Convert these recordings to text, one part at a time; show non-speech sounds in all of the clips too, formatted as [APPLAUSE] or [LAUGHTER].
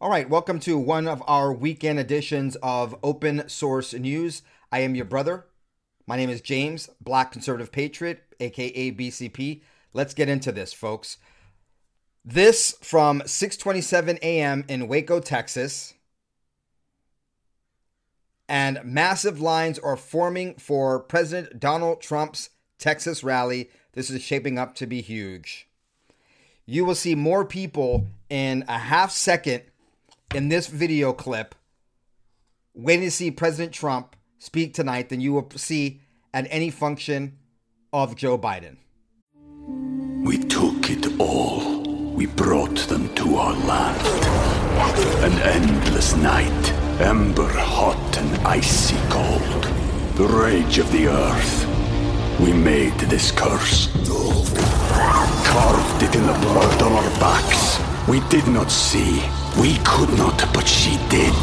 All right, welcome to one of our weekend editions of Open Source News. I am your brother. My name is James, Black Conservative Patriot, aka BCP. Let's get into this, folks. This from 6:27 a.m. in Waco, Texas. And massive lines are forming for President Donald Trump's Texas rally. This is shaping up to be huge. You will see more people in a half second in this video clip waiting to see President Trump speak tonight than you will see at any function of Joe Biden. We took it all. We brought them to our land. An endless night, ember hot and icy cold. The rage of the earth. We made this curse. Carved it in the blood on our backs. We did not see. We could not, but she did.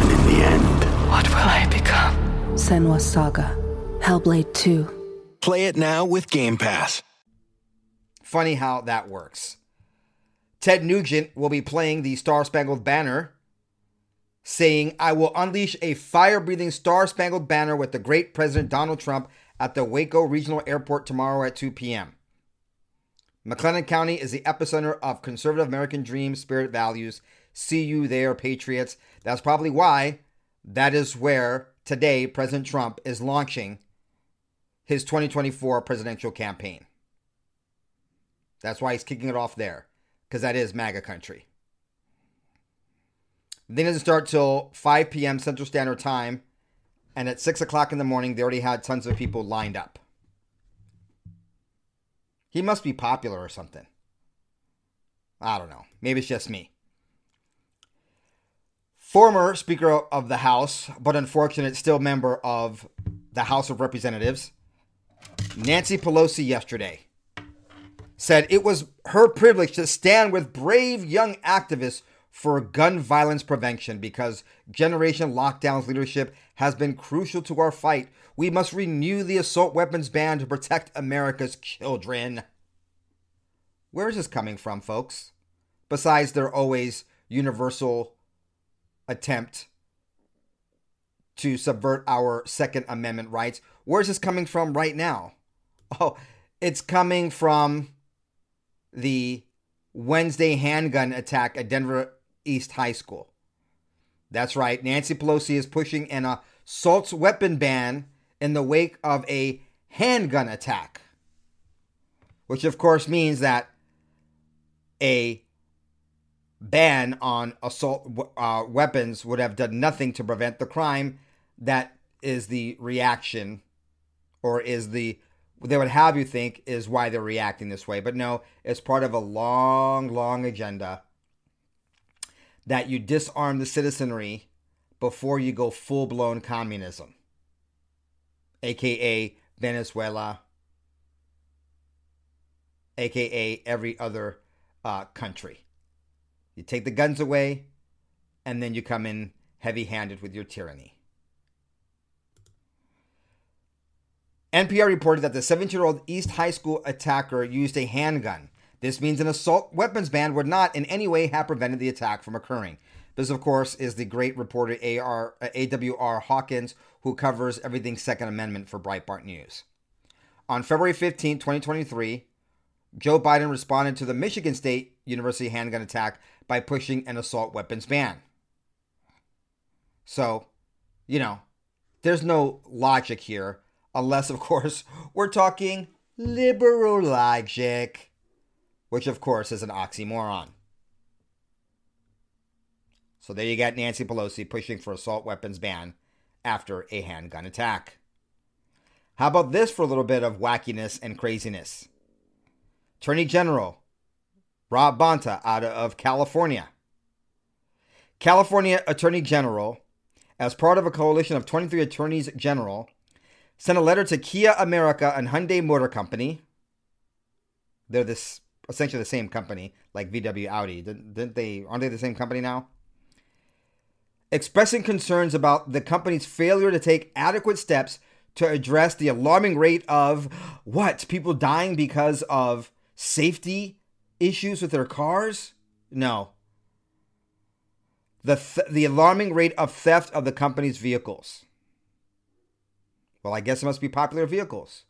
And in the end, What will I become? Senua's Saga. Hellblade 2. Play it now with Game Pass. Funny how that works. Ted Nugent will be playing the Star Spangled Banner, saying, I will unleash a fire breathing Star Spangled Banner with the great President Donald Trump at the Waco Regional Airport tomorrow at 2 p.m. McLennan County is the epicenter of conservative American dream spirit, values. See you there, Patriots. That's probably why that is where today President Trump is launching his 2024 presidential campaign. That's why he's kicking it off there, because that is MAGA country. They didn't start till 5 p.m. Central Standard Time, and at 6 o'clock in the morning, they already had tons of people lined up. He must be popular or something. I don't know. Maybe it's just me. Former Speaker of the House, but unfortunate still member of the House of Representatives, Nancy Pelosi yesterday said it was her privilege to stand with brave young activists for gun violence prevention because Generation Lockdown's leadership has been crucial to our fight. We must renew the assault weapons ban to protect America's children. Where is this coming from, folks? Besides their always universal attempt to subvert our Second Amendment rights, where's this coming from right now? Oh, it's coming from the Wednesday handgun attack at Denver East High School. That's right. Nancy Pelosi is pushing an assault weapon ban in the wake of a handgun attack, which of course means that a ban on assault uh, weapons would have done nothing to prevent the crime that is the reaction or is the they would have you think is why they're reacting this way. But no, it's part of a long, long agenda that you disarm the citizenry before you go full blown communism, aka Venezuela, aka every other uh, country. You take the guns away, and then you come in heavy handed with your tyranny. NPR reported that the 17 year old East High School attacker used a handgun. This means an assault weapons ban would not in any way have prevented the attack from occurring. This, of course, is the great reporter AR, uh, AWR Hawkins, who covers everything Second Amendment for Breitbart News. On February 15, 2023, Joe Biden responded to the Michigan State University handgun attack by pushing an assault weapons ban. So, you know, there's no logic here, unless, of [LAUGHS] course, we're talking liberal logic, which, of course, is an oxymoron. So there you got Nancy Pelosi pushing for assault weapons ban after a handgun attack. How about this for a little bit of wackiness and craziness? Attorney General Rob Bonta out of California. California Attorney General, as part of a coalition of 23 attorneys general, sent a letter to Kia America and Hyundai Motor Company. They're this essentially the same company, like VW Audi. Didn't, didn't they? Aren't they the same company now? Expressing concerns about the company's failure to take adequate steps to address the alarming rate of what people dying because of safety issues with their cars? No. the, th- the alarming rate of theft of the company's vehicles. Well, I guess it must be popular vehicles.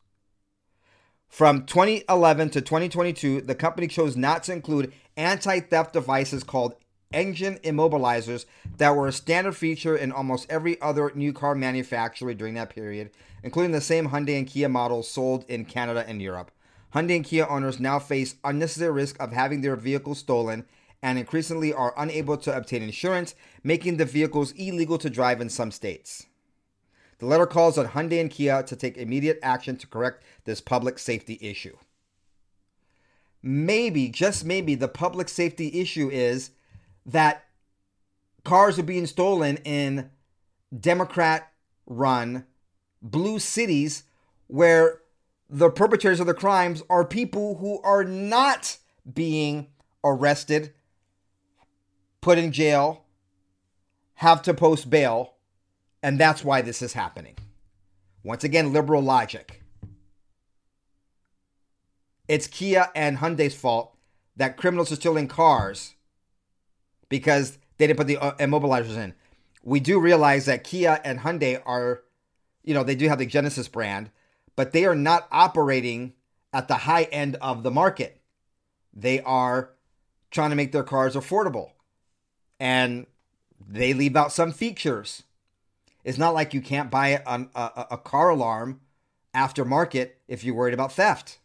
From 2011 to 2022, the company chose not to include anti theft devices called engine immobilizers that were a standard feature in almost every other new car manufacturer during that period, including the same Hyundai and Kia models sold in Canada and Europe. Hyundai and Kia owners now face unnecessary risk of having their vehicles stolen and increasingly are unable to obtain insurance, making the vehicles illegal to drive in some states. The letter calls on Hyundai and Kia to take immediate action to correct this public safety issue. Maybe, just maybe, the public safety issue is that cars are being stolen in Democrat run blue cities where the perpetrators of the crimes are people who are not being arrested, put in jail, have to post bail, and that's why this is happening. Once again, liberal logic. It's Kia and Hyundai's fault that criminals are stealing cars because they didn't put the uh, immobilizers in. We do realize that Kia and Hyundai are, you know, they do have the Genesis brand, but they are not operating at the high end of the market. They are trying to make their cars affordable. And they leave out some features. It's not like you can't buy a, a, a car alarm aftermarket if you're worried about theft.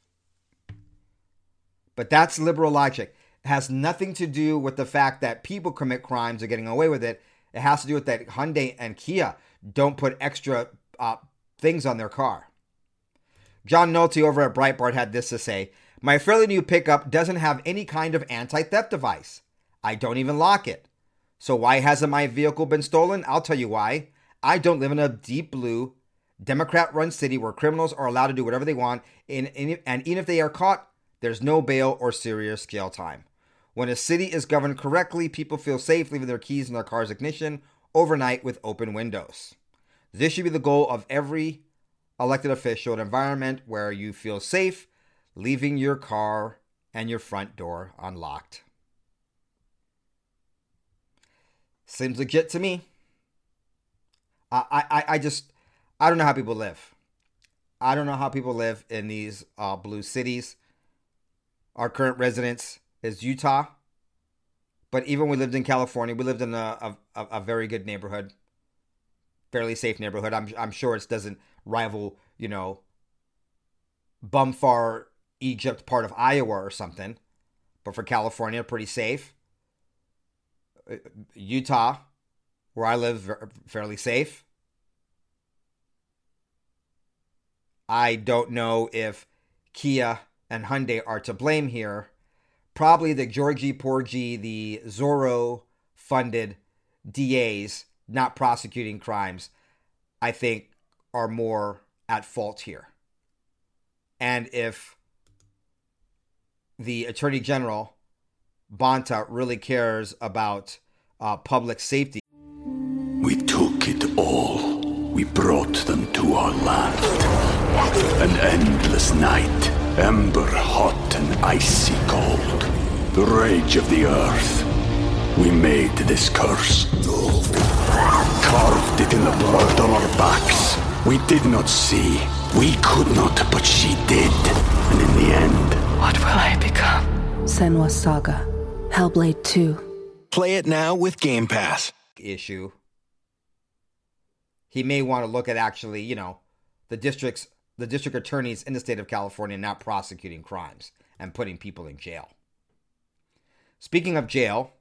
But that's liberal logic has nothing to do with the fact that people commit crimes or getting away with it. It has to do with that Hyundai and Kia don't put extra uh, things on their car. John Nolte over at Breitbart had this to say My fairly new pickup doesn't have any kind of anti theft device. I don't even lock it. So, why hasn't my vehicle been stolen? I'll tell you why. I don't live in a deep blue, Democrat run city where criminals are allowed to do whatever they want, and, and even if they are caught, there's no bail or serious jail time. When a city is governed correctly, people feel safe leaving their keys in their car's ignition overnight with open windows. This should be the goal of every elected official, an environment where you feel safe leaving your car and your front door unlocked. Seems legit to me. I, I, I just, I don't know how people live. I don't know how people live in these uh, blue cities. Our current residents is Utah. But even we lived in California, we lived in a, a, a very good neighborhood, fairly safe neighborhood. I'm, I'm sure it doesn't rival, you know, Bumfar, Egypt, part of Iowa or something. But for California, pretty safe. Uh, Utah, where I live, fairly safe. I don't know if Kia and Hyundai are to blame here probably the Georgie Porgy, the Soros funded DAs not prosecuting crimes, I think are more at fault here. And if the Attorney General, Bonta, really cares about uh, public safety. We took it all. We brought them to our land. An endless night Ember hot and icy cold. The rage of the earth. We made this curse. Carved it in the blood on our backs. We did not see. We could not, but she did. And in the end... What will I become? Senua's Saga. Hellblade 2. Play it now with Game Pass. Issue. He may want to look at actually, you know, the district's the district attorneys in the state of California not prosecuting crimes and putting people in jail. Speaking of jail,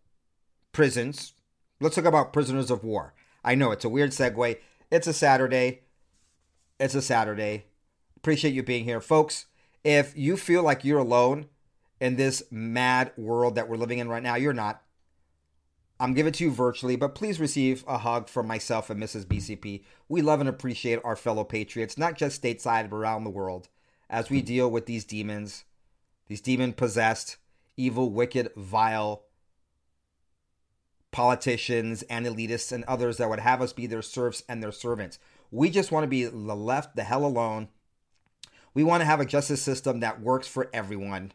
prisons, let's talk about prisoners of war. I know it's a weird segue. It's a Saturday. It's a Saturday. Appreciate you being here. Folks, if you feel like you're alone in this mad world that we're living in right now, you're not. I'm giving it to you virtually, but please receive a hug from myself and Mrs. BCP. We love and appreciate our fellow patriots, not just stateside, but around the world, as we deal with these demons, these demon possessed, evil, wicked, vile politicians and elitists and others that would have us be their serfs and their servants. We just want to be left the hell alone. We want to have a justice system that works for everyone.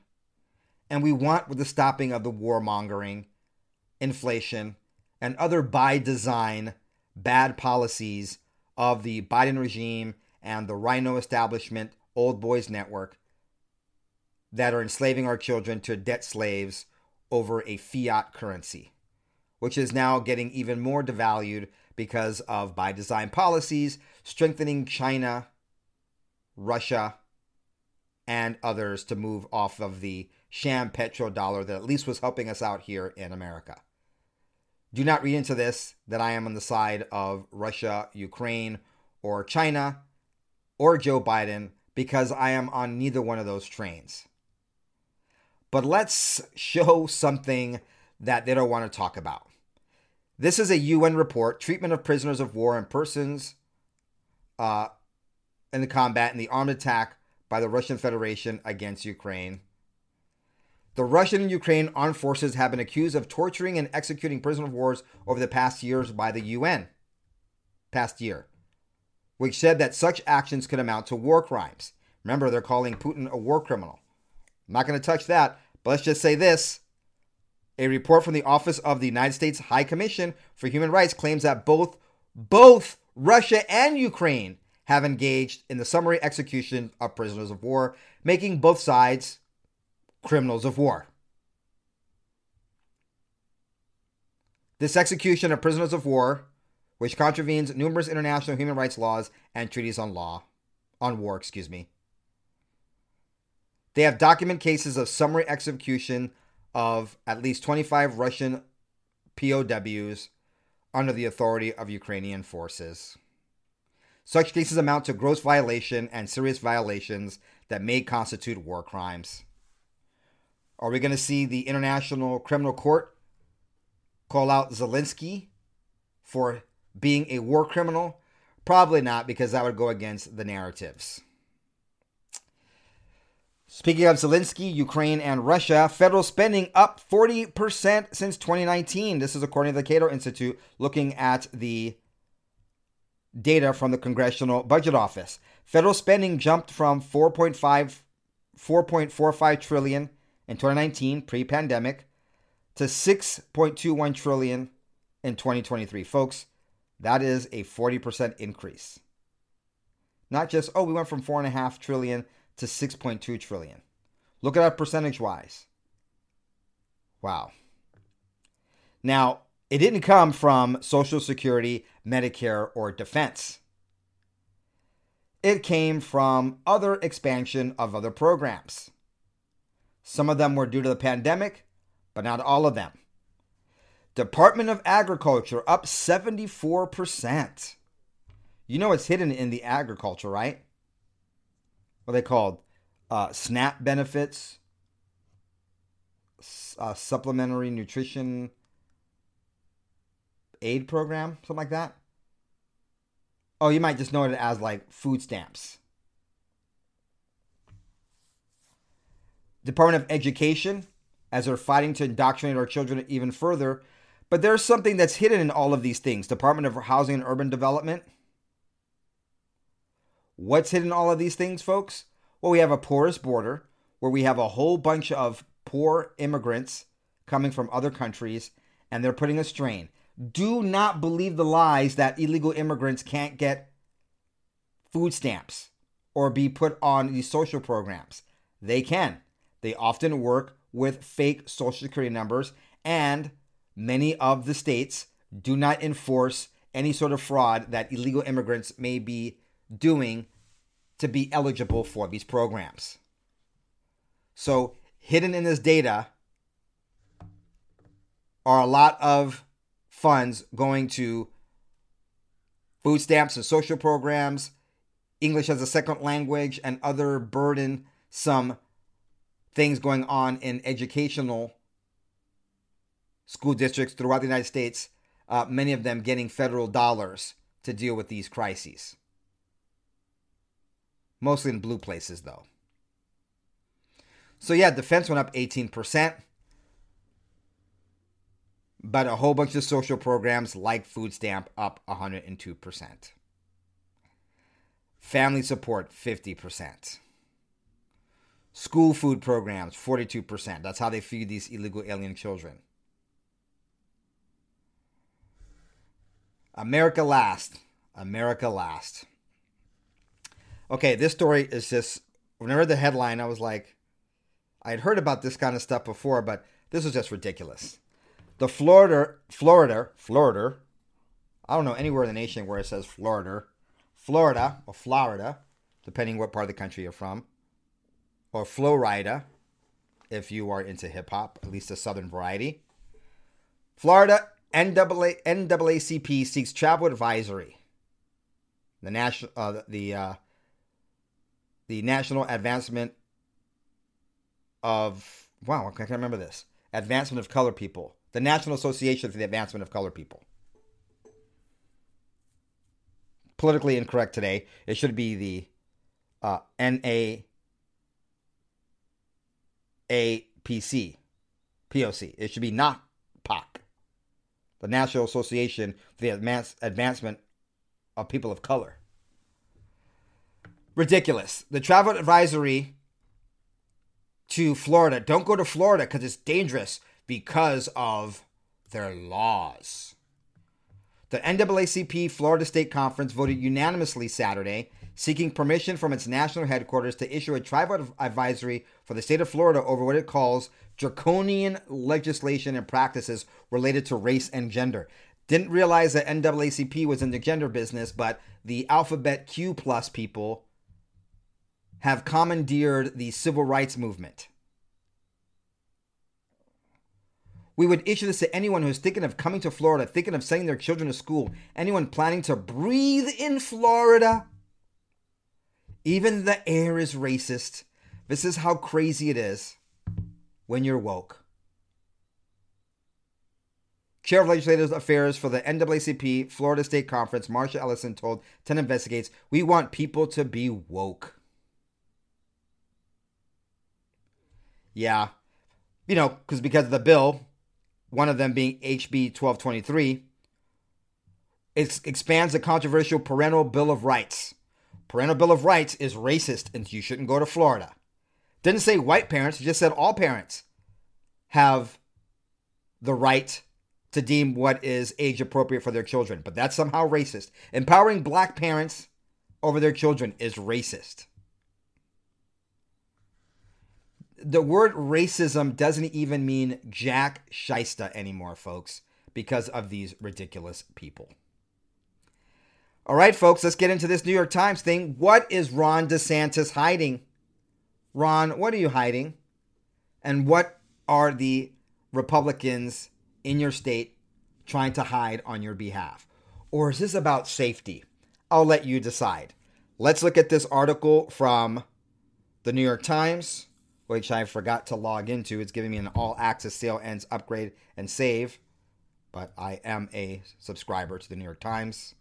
And we want the stopping of the warmongering inflation, and other by design bad policies of the Biden regime and the RINO establishment, Old Boys Network, that are enslaving our children to debt slaves over a fiat currency, which is now getting even more devalued because of by design policies strengthening China, Russia, and others to move off of the sham petrodollar that at least was helping us out here in America. Do not read into this that I am on the side of Russia, Ukraine, or China, or Joe Biden, because I am on neither one of those trains. But let's show something that they don't want to talk about. This is a UN report treatment of prisoners of war and persons uh, in the combat in the armed attack by the Russian Federation against Ukraine. The Russian and Ukraine armed forces have been accused of torturing and executing prisoners of wars over the past years by the UN. Past year, which said that such actions could amount to war crimes. Remember, they're calling Putin a war criminal. I'm not going to touch that, but let's just say this. A report from the Office of the United States High Commission for Human Rights claims that both both Russia and Ukraine have engaged in the summary execution of prisoners of war, making both sides criminals of war. This execution of prisoners of war, which contravenes numerous international human rights laws and treaties on law, on war, excuse me. They have documented cases of summary execution of at least 25 Russian POWs under the authority of Ukrainian forces. Such cases amount to gross violation and serious violations that may constitute war crimes. Are we going to see the International Criminal Court call out Zelensky for being a war criminal? Probably not, because that would go against the narratives. Speaking of Zelensky, Ukraine, and Russia, federal spending up 40% since 2019. This is according to the Cato Institute, looking at the data from the Congressional Budget Office. Federal spending jumped from 4.5 4.45 trillion in 2019 pre-pandemic to 6.21 trillion in 2023. Folks, that is a 40% increase. Not just, oh, we went from 4.5 trillion to 6.2 trillion. Look at that percentage wise. Wow. Now, it didn't come from Social Security, Medicare, or defense. It came from other expansion of other programs. Some of them were due to the pandemic, but not all of them. Department of Agriculture up 74%. You know it's hidden in the agriculture, right? What they called? Uh, SNAP benefits, uh, supplementary nutrition aid program, something like that. Oh, you might just know it as like food stamps. Department of Education, as they're fighting to indoctrinate our children even further. But there's something that's hidden in all of these things. Department of Housing and Urban Development. What's hidden in all of these things, folks? Well, we have a porous border where we have a whole bunch of poor immigrants coming from other countries and they're putting a strain. Do not believe the lies that illegal immigrants can't get food stamps or be put on these social programs. They can. They often work with fake social security numbers, and many of the states do not enforce any sort of fraud that illegal immigrants may be doing to be eligible for these programs. So, hidden in this data are a lot of funds going to food stamps and social programs, English as a second language, and other burdensome things going on in educational school districts throughout the United States, uh, many of them getting federal dollars to deal with these crises. Mostly in blue places, though. So, yeah, defense went up 18%, but a whole bunch of social programs like food stamp up 102%. Family support 50%. School food programs, 42%. That's how they feed these illegal alien children. America last. America last. Okay, this story is just, when I read the headline, I was like, I had heard about this kind of stuff before, but this was just ridiculous. The Florida, Florida, Florida, I don't know anywhere in the nation where it says Florida, Florida or Florida, depending what part of the country you're from, or Florida, if you are into hip hop, at least the southern variety. Florida NAA, NAACP seeks travel advisory. The national, uh, the uh, the national advancement of wow, I can't remember this. Advancement of Color People, the National Association for the Advancement of Color People. Politically incorrect today. It should be the uh, NAAPC, POC. It should be not POC, the National Association for the Advance- Advancement of People of Color. Ridiculous. The travel advisory to Florida. Don't go to Florida because it's dangerous because of their laws. The NAACP Florida State Conference voted unanimously Saturday, seeking permission from its national headquarters to issue a travel advisory for the state of Florida over what it calls draconian legislation and practices related to race and gender. Didn't realize that NAACP was in the gender business, but the alphabet Q plus people have commandeered the civil rights movement. We would issue this to anyone who's thinking of coming to Florida, thinking of sending their children to school, anyone planning to breathe in Florida. Even the air is racist. This is how crazy it is when you're woke. Chair of Legislative Affairs for the NAACP Florida State Conference, Marsha Ellison, told 10 Investigates, We want people to be woke. Yeah. You know, because because of the bill, one of them being HB 1223, it expands the controversial Parental Bill of Rights. Parental Bill of Rights is racist and you shouldn't go to Florida. Didn't say white parents, just said all parents have the right to deem what is age appropriate for their children. But that's somehow racist. Empowering black parents over their children is racist the word racism doesn't even mean jack shysta anymore, folks, because of these ridiculous people. All right, folks, let's get into this New York Times thing. What is Ron DeSantis hiding? Ron, what are you hiding? And what are the Republicans in your state trying to hide on your behalf? Or is this about safety? I'll let you decide. Let's look at this article from the New York Times which I forgot to log into. It's giving me an all access sale ends upgrade and save, but I am a subscriber to the New York Times.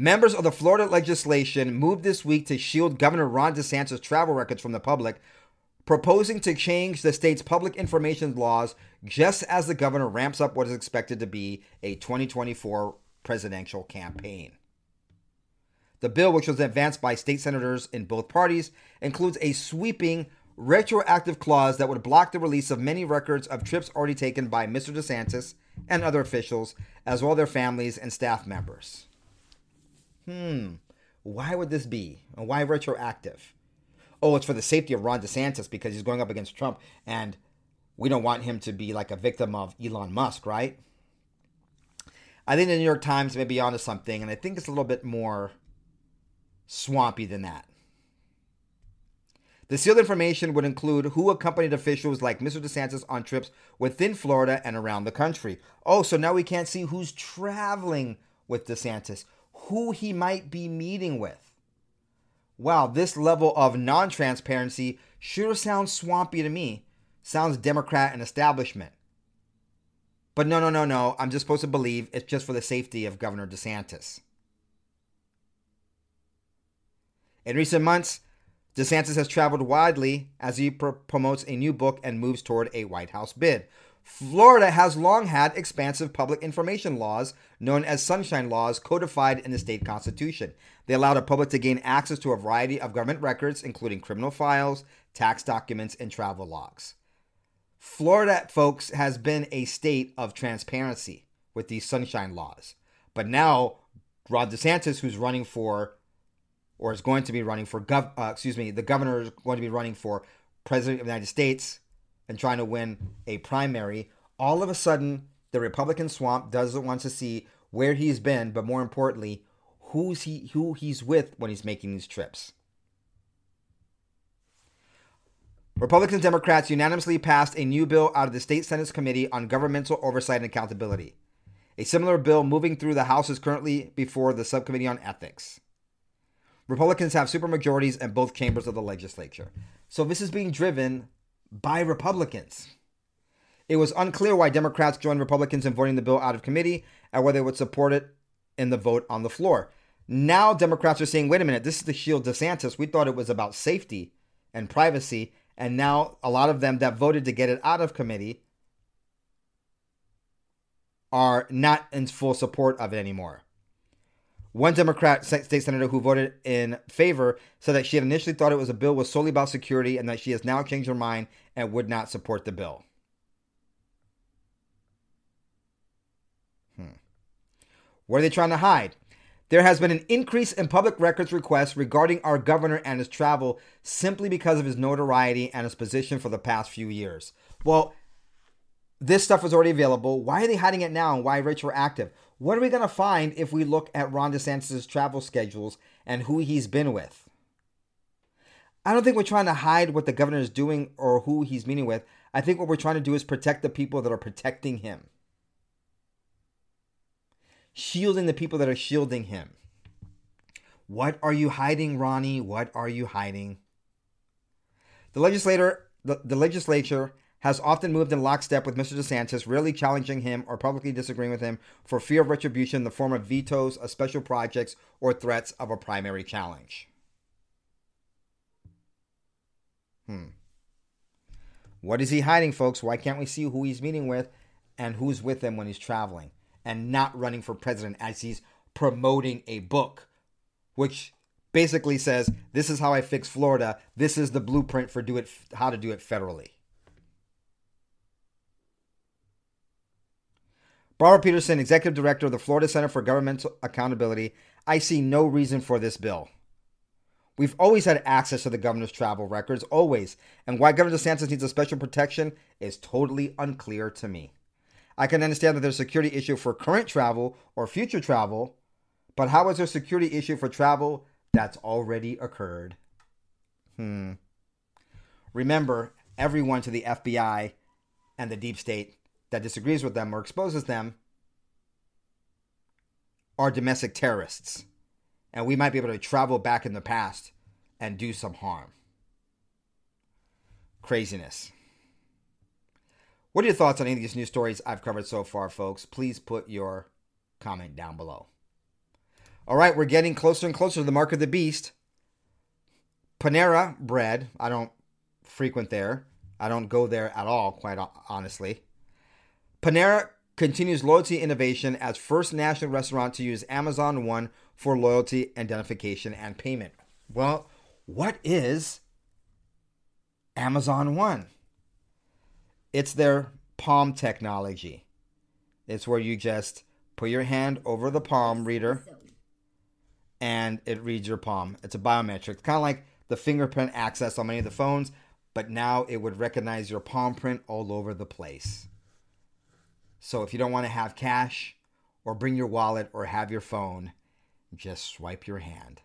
Members of the Florida legislation moved this week to shield Governor Ron DeSantis' travel records from the public, proposing to change the state's public information laws just as the governor ramps up what is expected to be a 2024 presidential campaign. The bill, which was advanced by state senators in both parties, includes a sweeping retroactive clause that would block the release of many records of trips already taken by Mr. DeSantis and other officials, as well as their families and staff members. Hmm, why would this be? Why retroactive? Oh, it's for the safety of Ron DeSantis because he's going up against Trump and we don't want him to be like a victim of Elon Musk, right? I think the New York Times may be onto something, and I think it's a little bit more swampy than that. The sealed information would include who accompanied officials like Mr. DeSantis on trips within Florida and around the country. Oh, so now we can't see who's traveling with DeSantis, who he might be meeting with. Wow, this level of non transparency sure sounds swampy to me. Sounds Democrat and establishment. But no, no, no, no. I'm just supposed to believe it's just for the safety of Governor DeSantis. In recent months, DeSantis has traveled widely as he pr- promotes a new book and moves toward a White House bid. Florida has long had expansive public information laws known as sunshine laws codified in the state constitution. They allow the public to gain access to a variety of government records, including criminal files, tax documents, and travel logs. Florida, folks, has been a state of transparency with these sunshine laws. But now, Rod DeSantis, who's running for, or is going to be running for, gov- uh, excuse me, the governor is going to be running for president of the United States and trying to win a primary. All of a sudden, the Republican swamp doesn't want to see where he's been, but more importantly, who's he, who he's with when he's making these trips. Republicans and Democrats unanimously passed a new bill out of the state Senate's Committee on Governmental Oversight and Accountability. A similar bill moving through the House is currently before the Subcommittee on Ethics. Republicans have supermajorities in both chambers of the legislature. So this is being driven by Republicans. It was unclear why Democrats joined Republicans in voting the bill out of committee and whether they would support it in the vote on the floor. Now Democrats are saying, wait a minute, this is the shield DeSantis. We thought it was about safety and privacy, and now a lot of them that voted to get it out of committee are not in full support of it anymore. One Democrat state senator who voted in favor said that she had initially thought it was a bill was solely about security and that she has now changed her mind and would not support the bill. Hmm. What are they trying to hide? There has been an increase in public records requests regarding our governor and his travel simply because of his notoriety and his position for the past few years. Well, this stuff was already available. Why are they hiding it now and why retroactive? What are we going to find if we look at Ron DeSantis' travel schedules and who he's been with? I don't think we're trying to hide what the governor is doing or who he's meeting with. I think what we're trying to do is protect the people that are protecting him shielding the people that are shielding him. What are you hiding, Ronnie? What are you hiding? The legislator, the, the legislature has often moved in lockstep with Mr. DeSantis, rarely challenging him or publicly disagreeing with him for fear of retribution in the form of vetoes of special projects or threats of a primary challenge. Hmm. What is he hiding, folks? Why can't we see who he's meeting with and who's with him when he's traveling? and not running for president as he's promoting a book, which basically says, This is how I fix Florida. This is the blueprint for do it how to do it federally. Barbara Peterson, Executive Director of the Florida Center for Governmental Accountability, I see no reason for this bill. We've always had access to the governor's travel records, always, and why Governor DeSantis needs a special protection is totally unclear to me. I can understand that there's a security issue for current travel or future travel, but how is there a security issue for travel that's already occurred? Hmm. Remember, everyone to the FBI and the deep state that disagrees with them or exposes them are domestic terrorists. And we might be able to travel back in the past and do some harm. Craziness. What are your thoughts on any of these news stories I've covered so far, folks? Please put your comment down below. All right, we're getting closer and closer to the mark of the beast. Panera Bread, I don't frequent there. I don't go there at all, quite honestly. Panera continues loyalty innovation as first national restaurant to use Amazon One for loyalty identification and payment. Well, what is Amazon One? It's their palm technology. It's where you just put your hand over the palm reader and it reads your palm. It's a biometric. It's kind of like the fingerprint access on many of the phones, but now it would recognize your palm print all over the place. So if you don't want to have cash or bring your wallet or have your phone, just swipe your hand.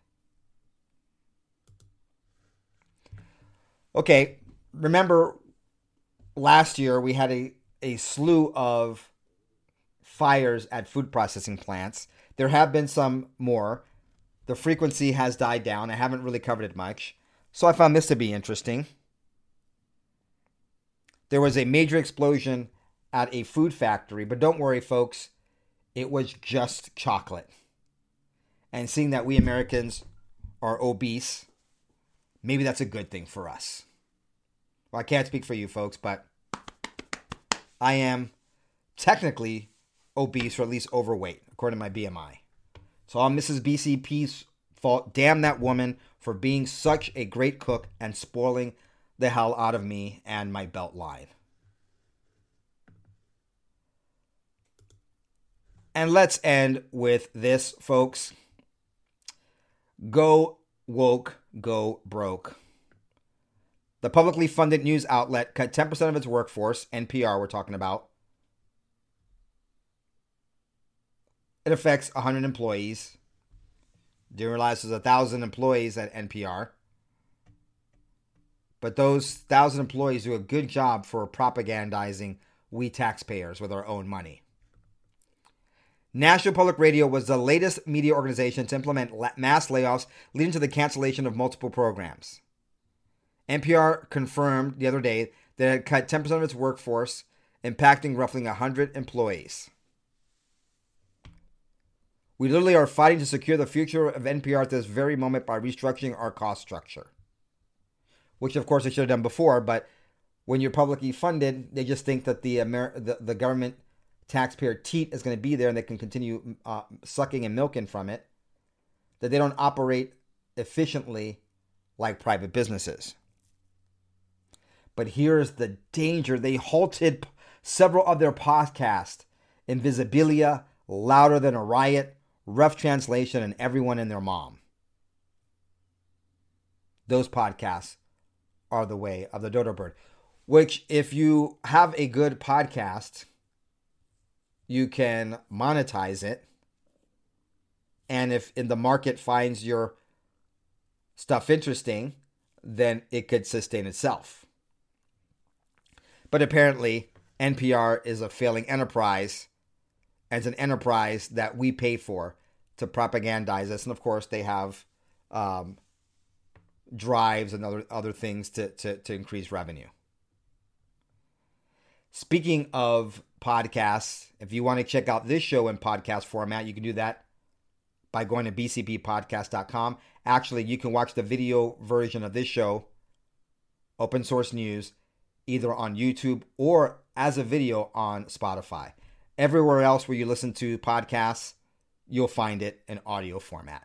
Okay, remember last year we had a, a slew of fires at food processing plants. There have been some more. The frequency has died down. I haven't really covered it much. So I found this to be interesting. There was a major explosion at a food factory, but don't worry, folks, it was just chocolate. And seeing that we Americans are obese, maybe that's a good thing for us. Well, I can't speak for you folks, but I am technically obese or at least overweight, according to my BMI. So all Mrs. BCP's fault. Damn that woman for being such a great cook and spoiling the hell out of me and my belt line. And let's end with this, folks. Go woke, go broke. The publicly funded news outlet cut 10% of its workforce, NPR, we're talking about. It affects 100 employees. You realize there's a thousand employees at NPR? But those thousand employees do a good job for propagandizing we taxpayers with our own money. National Public Radio was the latest media organization to implement mass layoffs, leading to the cancellation of multiple programs. NPR confirmed the other day that it had cut 10% of its workforce, impacting roughly 100 employees. We literally are fighting to secure the future of NPR at this very moment by restructuring our cost structure. Which, of course, they should have done before, but when you're publicly funded, they just think that the, Amer- the, the government taxpayer teat is going to be there and they can continue uh, sucking and milking from it, that they don't operate efficiently like private businesses. But here's the danger they halted several of their podcasts Invisibilia, Louder Than a Riot, Rough Translation, and Everyone and Their Mom. Those podcasts are the way of the dodo bird. Which, if you have a good podcast, you can monetize it. And if in the market finds your stuff interesting, then it could sustain itself. But apparently, NPR is a failing enterprise as an enterprise that we pay for to propagandize us. And of course, they have um, drives and other, other things to, to, to increase revenue. Speaking of podcasts, if you want to check out this show in podcast format, you can do that by going to bcppodcast.com. Actually, you can watch the video version of this show, Open Source News, either on YouTube or as a video on Spotify. Everywhere else where you listen to podcasts, you'll find it in audio format.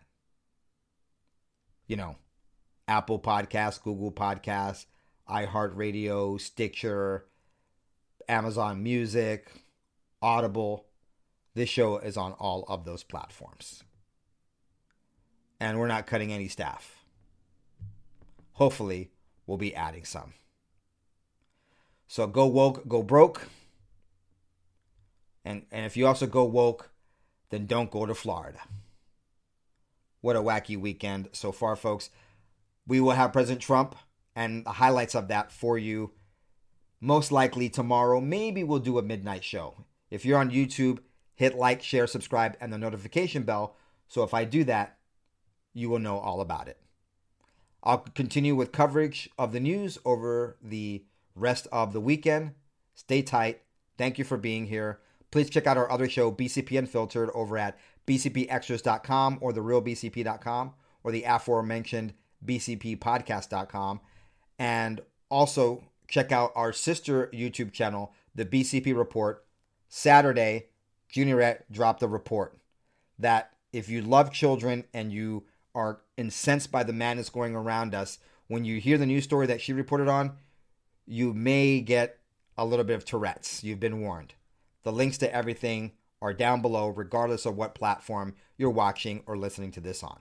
You know, Apple Podcasts, Google Podcasts, iHeartRadio, Stitcher, Amazon Music, Audible. This show is on all of those platforms. And we're not cutting any staff. Hopefully, we'll be adding some. So go woke, go broke. And and if you also go woke, then don't go to Florida. What a wacky weekend so far, folks. We will have President Trump and the highlights of that for you most likely tomorrow. Maybe we'll do a midnight show. If you're on YouTube, hit like, share, subscribe, and the notification bell. So if I do that, you will know all about it. I'll continue with coverage of the news over the rest of the weekend. Stay tight. Thank you for being here. Please check out our other show, BCP Unfiltered, over at bcpextras.com or therealbcp.com or the aforementioned bcppodcast.com. And also check out our sister YouTube channel, the BCP Report. Saturday, Juniorette dropped a report that if you love children and you are incensed by the madness going around us, when you hear the news story that she reported on, you may get a little bit of Tourette's. You've been warned. The links to everything are down below, regardless of what platform you're watching or listening to this on.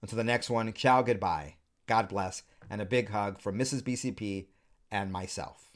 Until the next one, ciao, goodbye, God bless, and a big hug from Mrs. BCP and myself.